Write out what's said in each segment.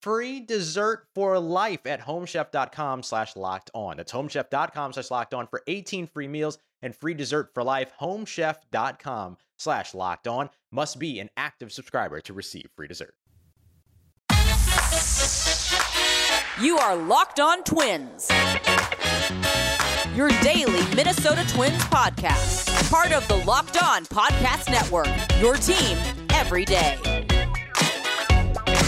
free dessert for life at homechef.com slash locked on. That's homechef.com slash locked on for 18 free meals and free dessert for life. Homechef.com slash locked on must be an active subscriber to receive free dessert. You are Locked On Twins. Your daily Minnesota Twins podcast. Part of the Locked On Podcast Network. Your team every day.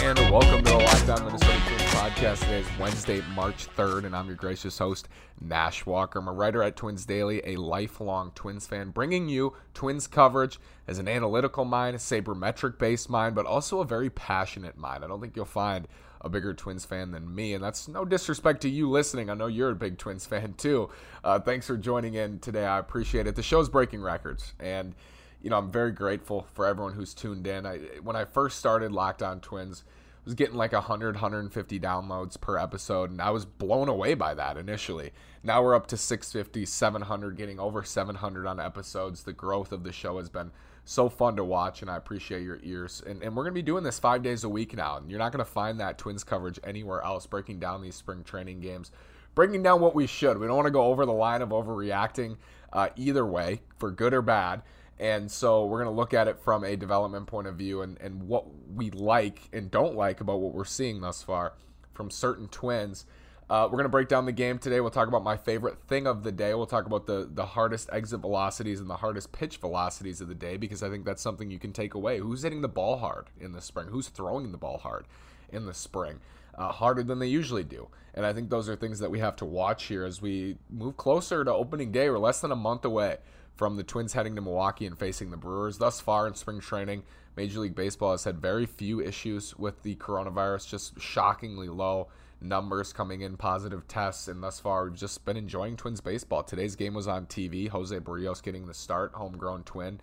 And welcome to the Locked On Minnesota Twins podcast. Today is Wednesday, March 3rd, and I'm your gracious host, Nash Walker. I'm a writer at Twins Daily, a lifelong Twins fan, bringing you Twins coverage as an analytical mind, a sabermetric based mind, but also a very passionate mind. I don't think you'll find a bigger Twins fan than me, and that's no disrespect to you listening. I know you're a big Twins fan too. Uh, thanks for joining in today. I appreciate it. The show's breaking records, and you know I'm very grateful for everyone who's tuned in. I, when I first started Locked On Twins, I was getting like 100, 150 downloads per episode, and I was blown away by that initially. Now we're up to 650, 700, getting over 700 on episodes. The growth of the show has been so fun to watch, and I appreciate your ears. And, and we're going to be doing this five days a week now, and you're not going to find that Twins coverage anywhere else, breaking down these spring training games, breaking down what we should. We don't want to go over the line of overreacting uh, either way, for good or bad. And so we're going to look at it from a development point of view and, and what we like and don't like about what we're seeing thus far from certain twins. Uh, we're going to break down the game today. We'll talk about my favorite thing of the day. We'll talk about the, the hardest exit velocities and the hardest pitch velocities of the day because I think that's something you can take away. Who's hitting the ball hard in the spring? Who's throwing the ball hard in the spring? Uh, harder than they usually do. And I think those are things that we have to watch here as we move closer to opening day. We're less than a month away from the Twins heading to Milwaukee and facing the Brewers. Thus far in spring training, Major League Baseball has had very few issues with the coronavirus, just shockingly low numbers coming in, positive tests, and thus far we've just been enjoying Twins baseball. Today's game was on TV. Jose Berrios getting the start, homegrown twin.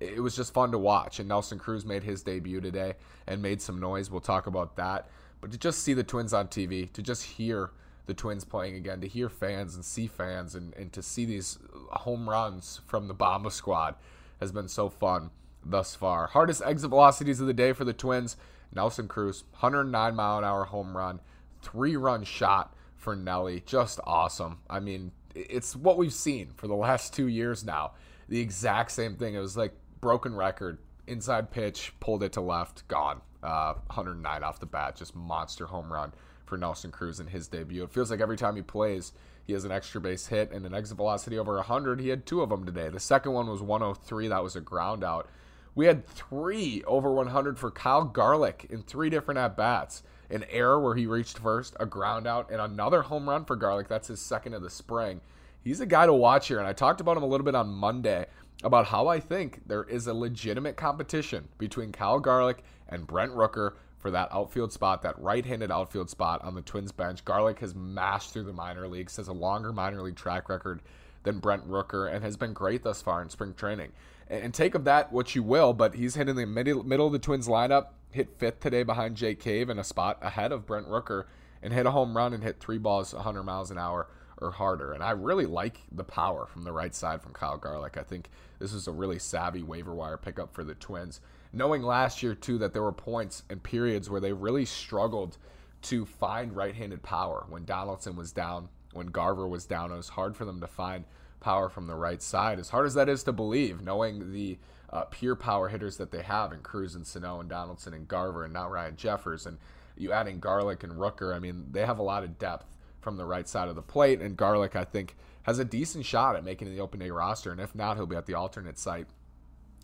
It was just fun to watch, and Nelson Cruz made his debut today and made some noise. We'll talk about that. But to just see the Twins on TV, to just hear the Twins playing again, to hear fans and see fans and, and to see these home runs from the Bomba squad has been so fun thus far. Hardest exit velocities of the day for the Twins. Nelson Cruz, 109 mile an hour home run, three run shot for Nelly. Just awesome. I mean, it's what we've seen for the last two years now. The exact same thing. It was like broken record. Inside pitch, pulled it to left, gone. Uh, 109 off the bat, just monster home run for Nelson Cruz in his debut. It feels like every time he plays, he has an extra base hit and an exit velocity over 100. He had two of them today. The second one was 103. That was a ground out. We had three over 100 for Kyle Garlick in three different at bats. An error where he reached first, a ground out, and another home run for Garlick. That's his second of the spring. He's a guy to watch here, and I talked about him a little bit on Monday about how I think there is a legitimate competition between Kyle Garlick and Brent Rooker for that outfield spot, that right handed outfield spot on the Twins bench. Garlick has mashed through the minor leagues, has a longer minor league track record than Brent Rooker, and has been great thus far in spring training. And take of that what you will, but he's hitting the middle, of the Twins lineup, hit fifth today behind Jake Cave and a spot ahead of Brent Rooker and hit a home run and hit three balls 100 miles an hour or harder. And I really like the power from the right side from Kyle Garlick. I think this is a really savvy waiver wire pickup for the Twins. Knowing last year, too, that there were points and periods where they really struggled to find right handed power. When Donaldson was down, when Garver was down, it was hard for them to find power from the right side. As hard as that is to believe, knowing the uh, pure power hitters that they have in Cruz and Sano and Donaldson and Garver and now Ryan Jeffers, and you add in Garlick and Rooker, I mean, they have a lot of depth from the right side of the plate. And Garlick I think, has a decent shot at making the open day roster. And if not, he'll be at the alternate site.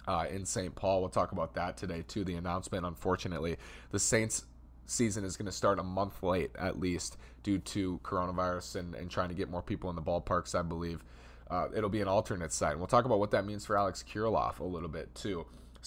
Uh, in St. Paul. We'll talk about that today, too. The announcement, unfortunately, the Saints season is going to start a month late, at least, due to coronavirus and, and trying to get more people in the ballparks, I believe. Uh, it'll be an alternate site. And we'll talk about what that means for Alex Kirilloff a little bit, too.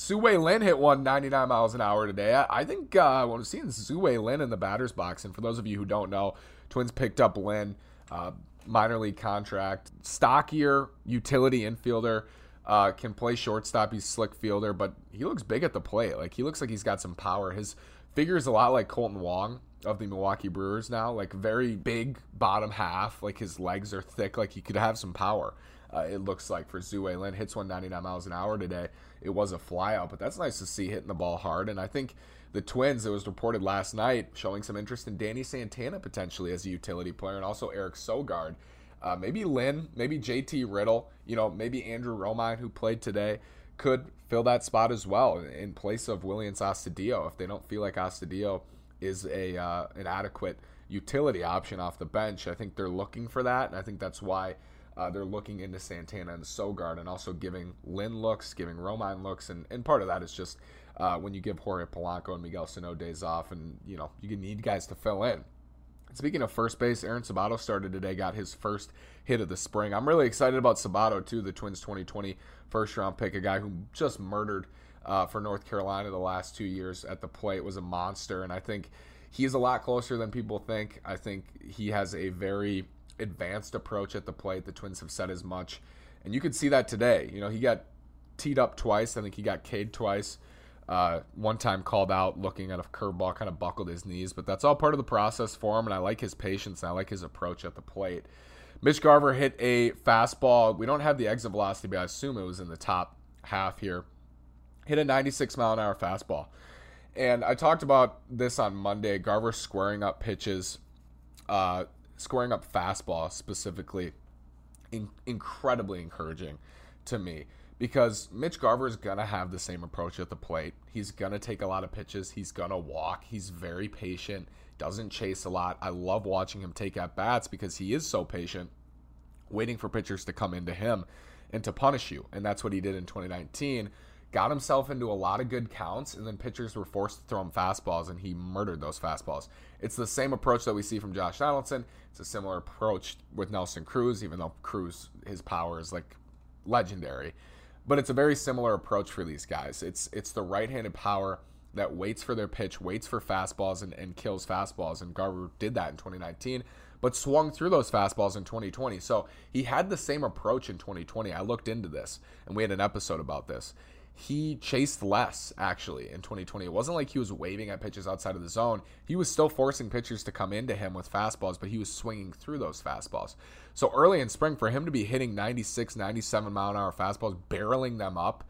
Wei Lin hit one 99 miles an hour today. I, I think uh, when we're seeing Wei Lin in the batter's box, and for those of you who don't know, Twins picked up Lin, uh, minor league contract, stockier utility infielder. Uh, can play shortstop. He's slick fielder, but he looks big at the plate. Like he looks like he's got some power. His figure is a lot like Kolten Wong of the Milwaukee Brewers now. Like very big bottom half. Like his legs are thick. Like he could have some power. Uh, it looks like for Wei Lin hits 199 miles an hour today. It was a flyout, but that's nice to see hitting the ball hard. And I think the Twins, it was reported last night, showing some interest in Danny Santana potentially as a utility player, and also Eric Sogard. Uh, maybe Lin, maybe JT Riddle, you know, maybe Andrew Romine, who played today, could fill that spot as well in place of Willians Astudillo if they don't feel like Astudillo is a uh, an adequate utility option off the bench. I think they're looking for that, and I think that's why uh, they're looking into Santana and Sogard and also giving Lin looks, giving Romine looks, and, and part of that is just uh, when you give Jorge Polanco and Miguel Sano days off, and you know you need guys to fill in. Speaking of first base, Aaron Sabato started today, got his first hit of the spring. I'm really excited about Sabato too, the Twins 2020 first round pick, a guy who just murdered uh, for North Carolina the last two years at the plate, was a monster, and I think he's a lot closer than people think. I think he has a very advanced approach at the plate. The Twins have said as much, and you could see that today. You know, he got teed up twice. I think he got K'd twice. Uh, one time called out looking at a curveball, kind of buckled his knees, but that's all part of the process for him. And I like his patience and I like his approach at the plate. Mitch Garver hit a fastball. We don't have the exit velocity, but I assume it was in the top half here. Hit a 96 mile an hour fastball. And I talked about this on Monday. Garver squaring up pitches, uh, squaring up fastball specifically, in- incredibly encouraging to me because Mitch Garver is going to have the same approach at the plate. He's going to take a lot of pitches. He's going to walk. He's very patient, doesn't chase a lot. I love watching him take at bats because he is so patient, waiting for pitchers to come into him and to punish you. And that's what he did in 2019. Got himself into a lot of good counts, and then pitchers were forced to throw him fastballs, and he murdered those fastballs. It's the same approach that we see from Josh Donaldson. It's a similar approach with Nelson Cruz, even though Cruz, his power is like legendary. But it's a very similar approach for these guys. It's it's the right-handed power that waits for their pitch, waits for fastballs, and, and kills fastballs. And Garver did that in 2019, but swung through those fastballs in 2020. So he had the same approach in 2020. I looked into this, and we had an episode about this he chased less actually in 2020. It wasn't like he was waving at pitches outside of the zone. He was still forcing pitchers to come into him with fastballs, but he was swinging through those fastballs. So early in spring, for him to be hitting 96, 97 mile an hour fastballs, barreling them up,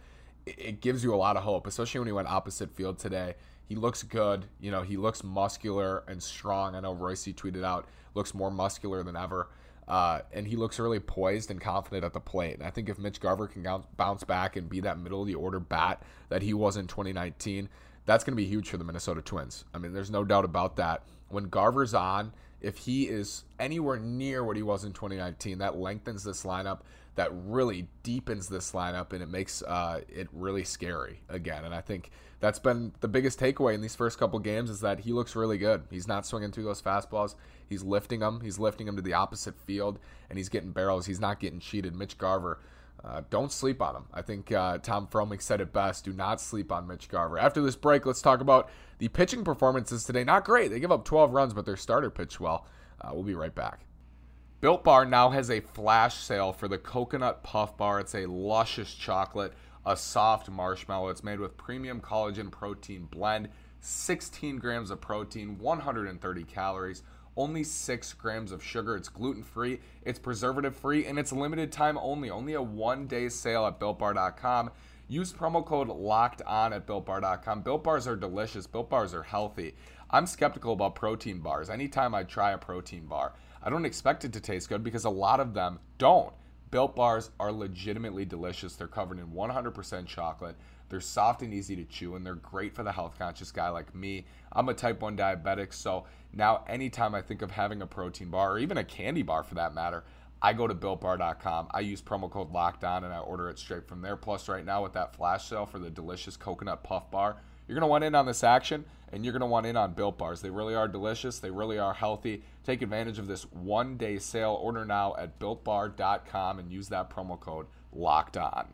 it gives you a lot of hope, especially when he went opposite field today. He looks good. You know, he looks muscular and strong. I know Royce tweeted out, looks more muscular than ever. Uh, and he looks really poised and confident at the plate. And I think if Mitch Garver can bounce back and be that middle of the order bat that he was in 2019, that's going to be huge for the Minnesota Twins. I mean, there's no doubt about that. When Garver's on, if he is anywhere near what he was in 2019, that lengthens this lineup. That really deepens this lineup, and it makes uh, it really scary again. And I think that's been the biggest takeaway in these first couple games is that he looks really good. He's not swinging through those fastballs. He's lifting them. He's lifting them to the opposite field, and he's getting barrels. He's not getting cheated. Mitch Garver, uh, don't sleep on him. I think uh, Tom Froemming said it best. Do not sleep on Mitch Garver. After this break, let's talk about the pitching performances today. Not great. They give up 12 runs, but their starter pitched well. Uh, we'll be right back. Built Bar now has a flash sale for the Coconut Puff Bar. It's a luscious chocolate a soft marshmallow. It's made with premium collagen protein blend, 16 grams of protein, 130 calories, only 6 grams of sugar. It's gluten free, it's preservative free, and it's limited time only. Only a one day sale at builtbar.com. Use promo code locked on at builtbar.com. Built bars are delicious, built bars are healthy. I'm skeptical about protein bars. Anytime I try a protein bar, I don't expect it to taste good because a lot of them don't. Built bars are legitimately delicious. They're covered in 100% chocolate. They're soft and easy to chew, and they're great for the health conscious guy like me. I'm a type 1 diabetic, so now anytime I think of having a protein bar or even a candy bar for that matter, I go to builtbar.com. I use promo code locked on and I order it straight from there. Plus, right now with that flash sale for the delicious coconut puff bar, you're going to want in on this action and you're going to want in on built bars. They really are delicious, they really are healthy. Take advantage of this one day sale. Order now at builtbar.com and use that promo code locked on.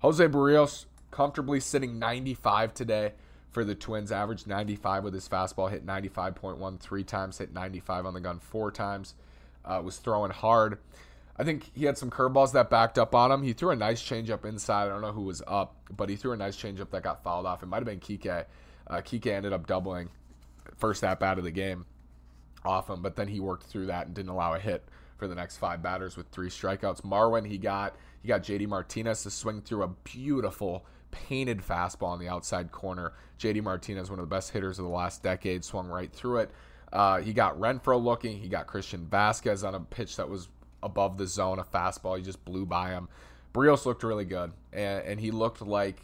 Jose Berrios comfortably sitting 95 today for the Twins. Averaged 95 with his fastball, hit 95.1 three times, hit 95 on the gun four times. Uh, was throwing hard. I think he had some curveballs that backed up on him. He threw a nice changeup inside. I don't know who was up, but he threw a nice changeup that got fouled off. It might have been Kike. Uh, Kike ended up doubling first at bat of the game off him, but then he worked through that and didn't allow a hit for the next five batters with three strikeouts. Marwin, he got he got JD Martinez to swing through a beautiful painted fastball on the outside corner. JD Martinez, one of the best hitters of the last decade, swung right through it. Uh, he got Renfroe looking. He got Christian Vázquez on a pitch that was above the zone, a fastball. He just blew by him. Berrios looked really good, and, and he looked like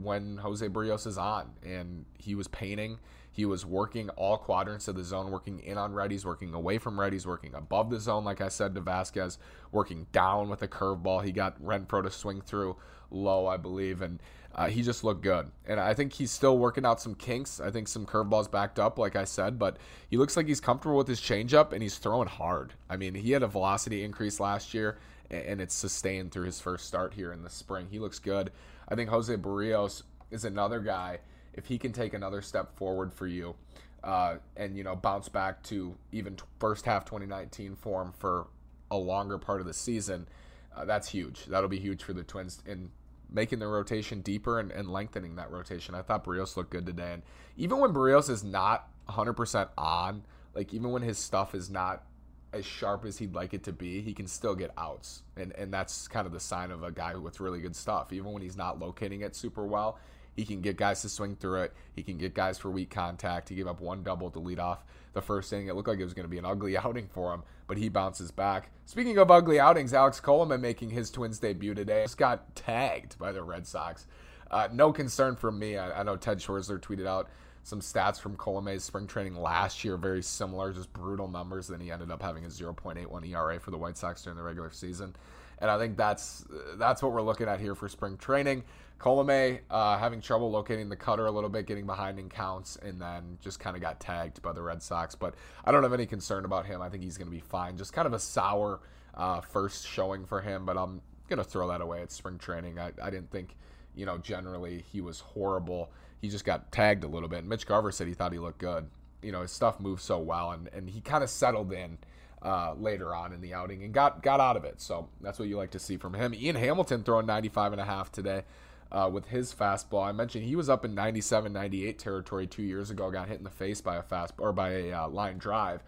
when Jose Berrios is on, and he was painting. He was working all quadrants of the zone, working in on righties, working away from righties, working above the zone, like I said to Vázquez, working down with a curveball. He got Renfroe to swing through low, I believe, and uh, he just looked good. And I think he's still working out some kinks. I think some curveballs backed up, like I said, but he looks like he's comfortable with his changeup and he's throwing hard. I mean, he had a velocity increase last year, and it's sustained through his first start here in the spring. He looks good. I think Jose Berrios is another guy if he can take another step forward for you uh, and you know bounce back to even t- first half 2019 form for a longer part of the season, uh, that's huge. That'll be huge for the Twins in making the rotation deeper and, and lengthening that rotation. I thought Berrios looked good today, and even when Berrios is not 100% on, like even when his stuff is not as sharp as he'd like it to be, he can still get outs. And and that's kind of the sign of a guy with really good stuff. Even when he's not locating it super well, he can get guys to swing through it. He can get guys for weak contact. He gave up one double to lead off the first inning. It looked like it was going to be an ugly outing for him, but he bounces back. Speaking of ugly outings, Alex Colomé making his Twins debut today. Just got tagged by the Red Sox. Uh, no concern from me. I, I know Ted Schwerzler tweeted out some stats from Colomé's spring training last year, very similar, just brutal numbers. Then he ended up having a 0.81 ERA for the White Sox during the regular season, and I think that's that's what we're looking at here for spring training. Colomé uh, having trouble locating the cutter a little bit, getting behind in counts, and then just kind of got tagged by the Red Sox. But I don't have any concern about him. I think he's going to be fine. Just kind of a sour uh, first showing for him, but I'm going to throw that away at spring training. I, I didn't think, you know, generally he was horrible. He just got tagged a little bit. Mitch Garver said he thought he looked good. You know, his stuff moved so well, and, and he kind of settled in. Uh, later on in the outing and got got out of it. So that's what you like to see from him. Ian Hamilton throwing 95 and a half today uh, with his fastball. I mentioned he was up in 97, 98 territory two years ago, got hit in the face by a fast or by a uh, line drive,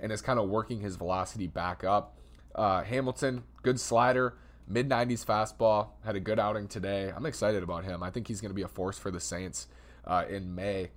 and is kind of working his velocity back up. Uh, Hamilton, good slider, mid 90s fastball, had a good outing today. I'm excited about him. I think he's going to be a force for the Saints uh, in May.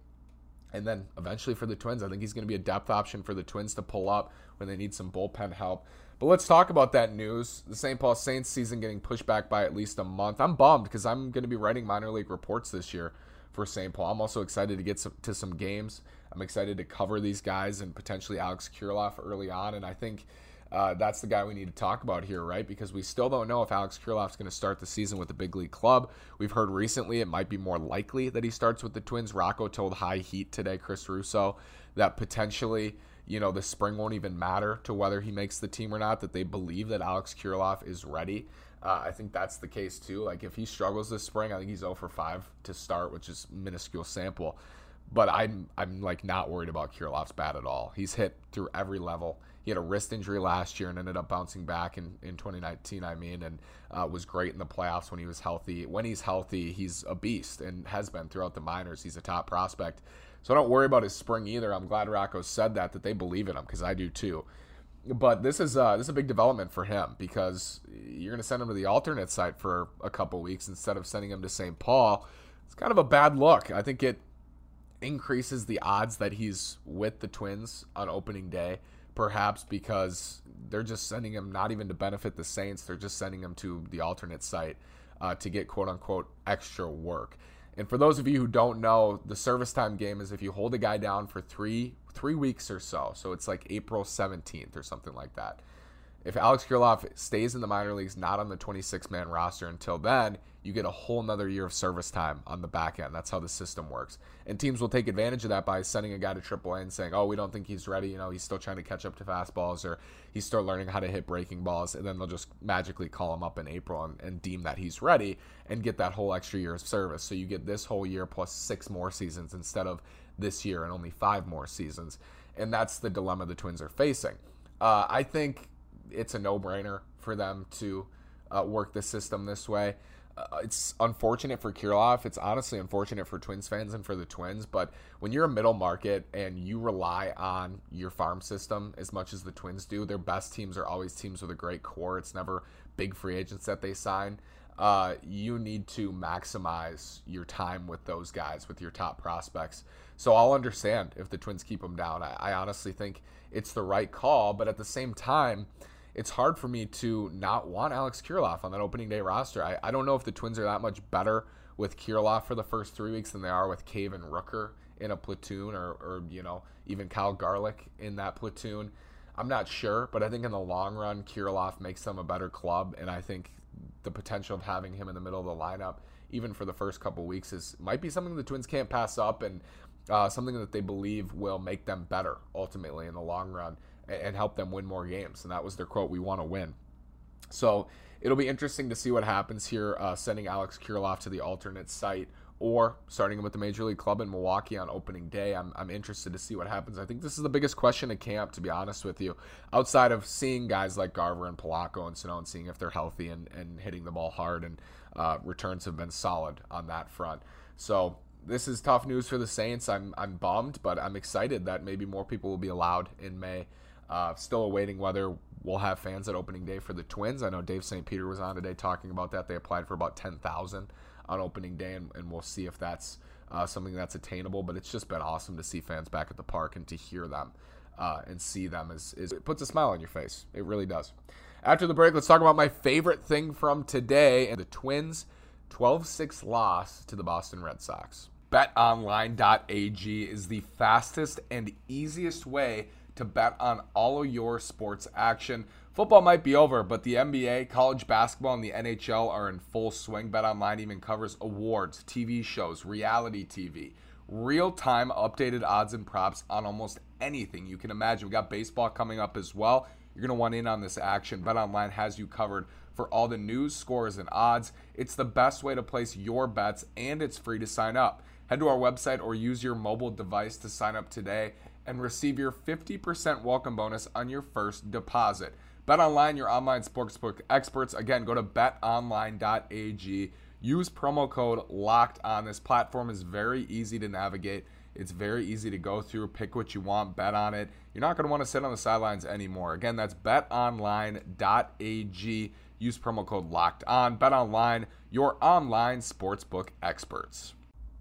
And then eventually for the Twins, I think he's going to be a depth option for the Twins to pull up when they need some bullpen help. But let's talk about that news. The St. Paul Saints season getting pushed back by at least a month. I'm bummed because I'm going to be writing minor league reports this year for St. Paul. I'm also excited to get some, to some games. I'm excited to cover these guys and potentially Alex Kirilloff early on. And I think uh, that's the guy we need to talk about here, right? Because we still don't know if Alex Kirilloff's going to start the season with the big league club. We've heard recently it might be more likely that he starts with the Twins. Rocco told High Heat today, Chris Russo, that potentially you know, the spring won't even matter to whether he makes the team or not, that they believe that Alex Kirilloff is ready. Uh, I think that's the case too. Like if he struggles this spring, I think he's 0 for 5 to start, which is minuscule sample. But I'm I'm like not worried about Kirilloff's bat at all. He's hit through every level. He had a wrist injury last year and ended up bouncing back in, in 2019, I mean, and uh, was great in the playoffs when he was healthy. When he's healthy, he's a beast and has been throughout the minors. He's a top prospect. So I don't worry about his spring either. I'm glad Rocco said that, that they believe in him because I do too. But this is uh, this is a big development for him because you're going to send him to the alternate site for a couple weeks instead of sending him to St. Paul. It's kind of a bad look. I think it increases the odds that he's with the Twins on opening day, perhaps because they're just sending him not even to benefit the Saints, they're just sending him to the alternate site uh, to get quote unquote extra work. And for those of you who don't know, the service time game is if you hold a guy down for three three weeks or so. So it's like April 17th or something like that. If Alex Kirilloff stays in the minor leagues, not on the 26 man roster until then, you get a whole nother year of service time on the back end. That's how the system works. And teams will take advantage of that by sending a guy to AAA and saying, oh, we don't think he's ready. You know, he's still trying to catch up to fastballs or he's still learning how to hit breaking balls. And then they'll just magically call him up in April and, and deem that he's ready and get that whole extra year of service. So you get this whole year plus six more seasons instead of this year and only five more seasons. And that's the dilemma the Twins are facing. Uh, I think it's a no brainer for them to uh, work the system this way. Uh, it's unfortunate for Kirilloff. It's honestly unfortunate for Twins fans and for the Twins. But when you're a middle market and you rely on your farm system as much as the Twins do, their best teams are always teams with a great core. It's never big free agents that they sign. Uh, you need to maximize your time with those guys, with your top prospects. So I'll understand if the Twins keep them down. I, I honestly think it's the right call. But at the same time, it's hard for me to not want Alex Kirilloff on that opening day roster. I, I don't know if the Twins are that much better with Kirilloff for the first three weeks than they are with Cave and Rooker in a platoon or, or you know, even Kyle Garlick in that platoon. I'm not sure, but I think in the long run, Kirilloff makes them a better club, and I think the potential of having him in the middle of the lineup, even for the first couple weeks, is might be something the Twins can't pass up, and uh, something that they believe will make them better ultimately in the long run and help them win more games. And that was their quote: "We want to win." So it'll be interesting to see what happens here, uh, sending Alex Kirilloff to the alternate site or starting him with the major league club in Milwaukee on opening day. I'm, I'm interested to see what happens. I think this is the biggest question at camp, to be honest with you, outside of seeing guys like Garver and Polanco and Sano seeing if they're healthy and, and hitting the ball hard. And uh, returns have been solid on that front. So this is tough news for the Saints. I'm, I'm bummed, but I'm excited that maybe more people will be allowed in May. Uh, still awaiting whether we'll have fans at opening day for the Twins. I know Dave St. Peter was on today talking about that. They applied for about 10,000 on opening day, and, and we'll see if that's uh, something that's attainable. But it's just been awesome to see fans back at the park and to hear them uh, and see them is, is it puts a smile on your face. It really does. After the break, let's talk about my favorite thing from today and the Twins' 12 6 loss to the Boston Red Sox. BetOnline.ag is the fastest and easiest way to bet on all of your sports action. Football might be over, but the NBA, college basketball, and the NHL are in full swing. BetOnline even covers awards, TV shows, reality TV, real time updated odds and props on almost anything you can imagine. We got baseball coming up as well. You're going to want in on this action. BetOnline has you covered for all the news, scores, and odds. It's the best way to place your bets, and it's free to sign up. Head to our website or use your mobile device to sign up today and receive your 50% welcome bonus on your first deposit. Bet online, your online sportsbook experts. Again, go to betonline.ag. Use promo code locked on. This platform is very easy to navigate. It's very easy to go through, pick what you want, bet on it. You're not going to want to sit on the sidelines anymore. Again, that's betonline.ag. Use promo code locked on. Bet online, your online sportsbook experts.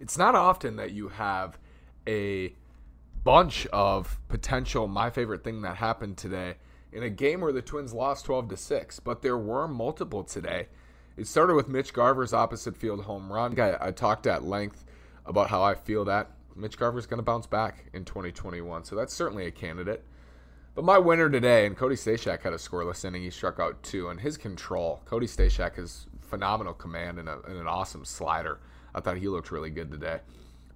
it's not often that you have a bunch of potential my favorite thing that happened today in a game where the Twins lost 12 to 6, but there were multiple today. It started with Mitch Garver's opposite field home run. I, I talked at length about how I feel that Mitch Garver's going to bounce back in 2021, so that's certainly a candidate. But my winner today, and Cody Stashak had a scoreless inning. He struck out two, and his control. Cody Stashak has phenomenal command and, a, and an awesome slider. I thought he looked really good today.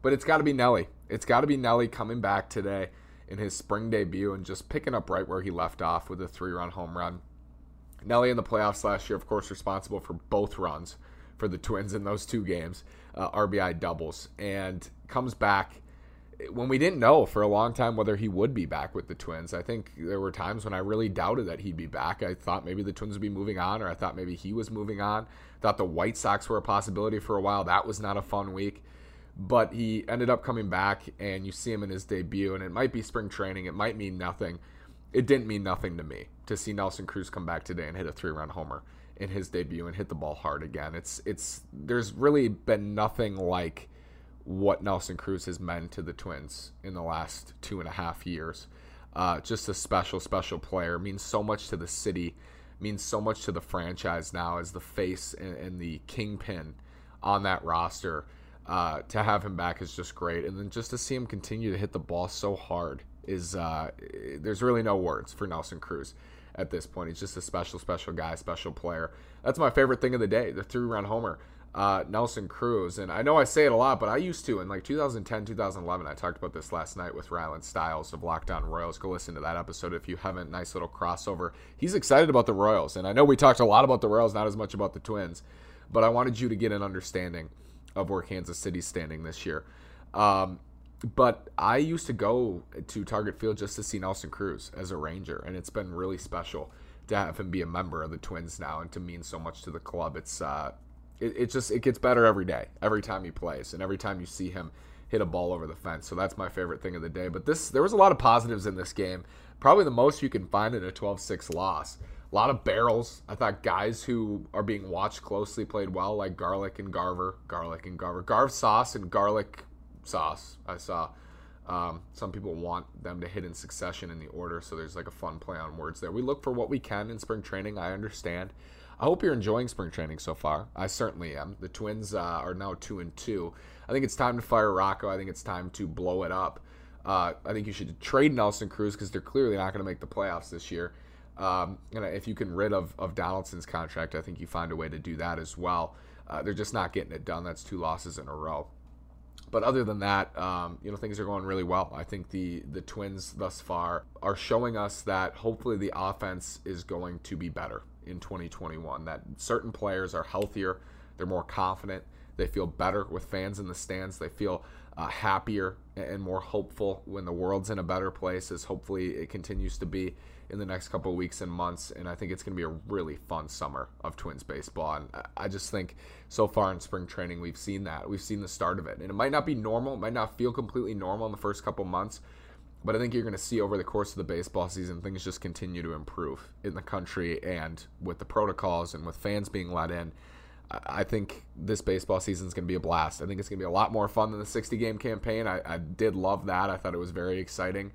But it's got to be Nelly. It's got to be Nelly coming back today in his spring debut and just picking up right where he left off with a three run home run. Nelly in the playoffs last year, of course, responsible for both runs for the Twins in those two games, uh, RBI doubles, and comes back when we didn't know for a long time whether he would be back with the Twins. I think there were times when I really doubted that he'd be back. I thought maybe the Twins would be moving on, or I thought maybe he was moving on. Thought the White Sox were a possibility for a while. That was not a fun week. But he ended up coming back, and you see him in his debut, and it might be spring training. It might mean nothing. It didn't mean nothing to me to see Nelson Cruz come back today and hit a three-run homer in his debut and hit the ball hard again. It's it's there's really been nothing like what Nelson Cruz has meant to the Twins in the last two and a half years. Uh, just a special, special player. Means so much to the city. Means so much to the franchise now as the face and, and the kingpin on that roster. Uh, to have him back is just great, and then just to see him continue to hit the ball so hard is uh, there's really no words for Nelson Cruz at this point. He's just a special, special guy, special player. That's my favorite thing of the day, the three-run homer uh, Nelson Cruz. And I know I say it a lot, but I used to in like 2010, 2011. I talked about this last night with Rylan Stiles of Locked On Royals. Go listen to that episode if you haven't. Nice little crossover. He's excited about the Royals. And I know we talked a lot about the Royals, not as much about the Twins, but I wanted you to get an understanding of where Kansas City's standing this year. Um, but I used to go to Target Field just to see Nelson Cruz as a Ranger, and it's been really special to have him be a member of the Twins now and to mean so much to the club. It's uh, it, it just it gets better every day, every time he plays, and every time you see him hit a ball over the fence. So that's my favorite thing of the day. But this there was a lot of positives in this game. Probably the most you can find in a 12-6 loss. A lot of barrels. I thought guys who are being watched closely played well, like Garlick and Garver. Garlick and Garver. Garv sauce and garlic sauce. I saw. Um, some people want them to hit in succession in the order, so there's like a fun play on words there. We look for what we can in spring training. I understand. I hope you're enjoying spring training so far. I certainly am. The Twins uh, are now two and two. I think it's time to fire Rocco. I think it's time to blow it up. Uh, I think you should trade Nelson Cruz because they're clearly not going to make the playoffs this year. Um, and if you can rid of, of Donaldson's contract, I think you find a way to do that as well. Uh, they're just not getting it done. That's two losses in a row. But other than that, um, you know, things are going really well. I think the the Twins thus far are showing us that hopefully the offense is going to be better in 2021. That certain players are healthier, they're more confident, they feel better with fans in the stands, they feel uh, happier and more hopeful when the world's in a better place, as hopefully it continues to be in the next couple weeks and months. And I think it's going to be a really fun summer of Twins baseball. And I just think so far in spring training, we've seen that. We've seen the start of it. And it might not be normal, it might not feel completely normal in the first couple months. But I think you're going to see over the course of the baseball season, things just continue to improve in the country and with the protocols and with fans being let in. I think this baseball season is going to be a blast. I think it's going to be a lot more fun than the 60 game campaign. I, I did love that. I thought it was very exciting.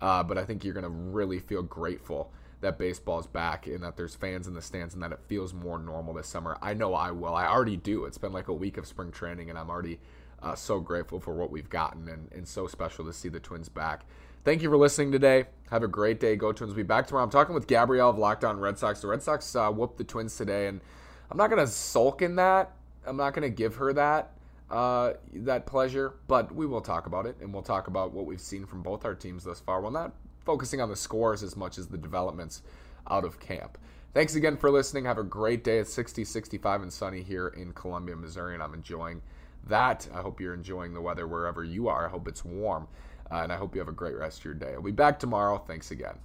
Uh, but I think you're going to really feel grateful that baseball is back and that there's fans in the stands and that it feels more normal this summer. I know I will. I already do. It's been like a week of spring training, and I'm already uh, so grateful for what we've gotten and, and so special to see the Twins back. Thank you for listening today. Have a great day. Go Twins. We'll be back tomorrow. I'm talking with Gabrielle of Locked On Red Sox. The Red Sox uh, whooped the Twins today, and I'm not going to sulk in that. I'm not going to give her that uh, that pleasure, but we will talk about it, and we'll talk about what we've seen from both our teams thus far. Well, not focusing on the scores as much as the developments out of camp. Thanks again for listening. Have a great day. It's 60, 65, and sunny here in Columbia, Missouri, and I'm enjoying that. I hope you're enjoying the weather wherever you are. I hope it's warm, uh, and I hope you have a great rest of your day. I'll be back tomorrow. Thanks again.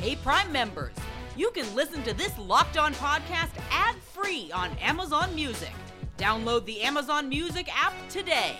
Hey, Prime members, you can listen to this locked on podcast ad free on Amazon Music. Download the Amazon Music app today.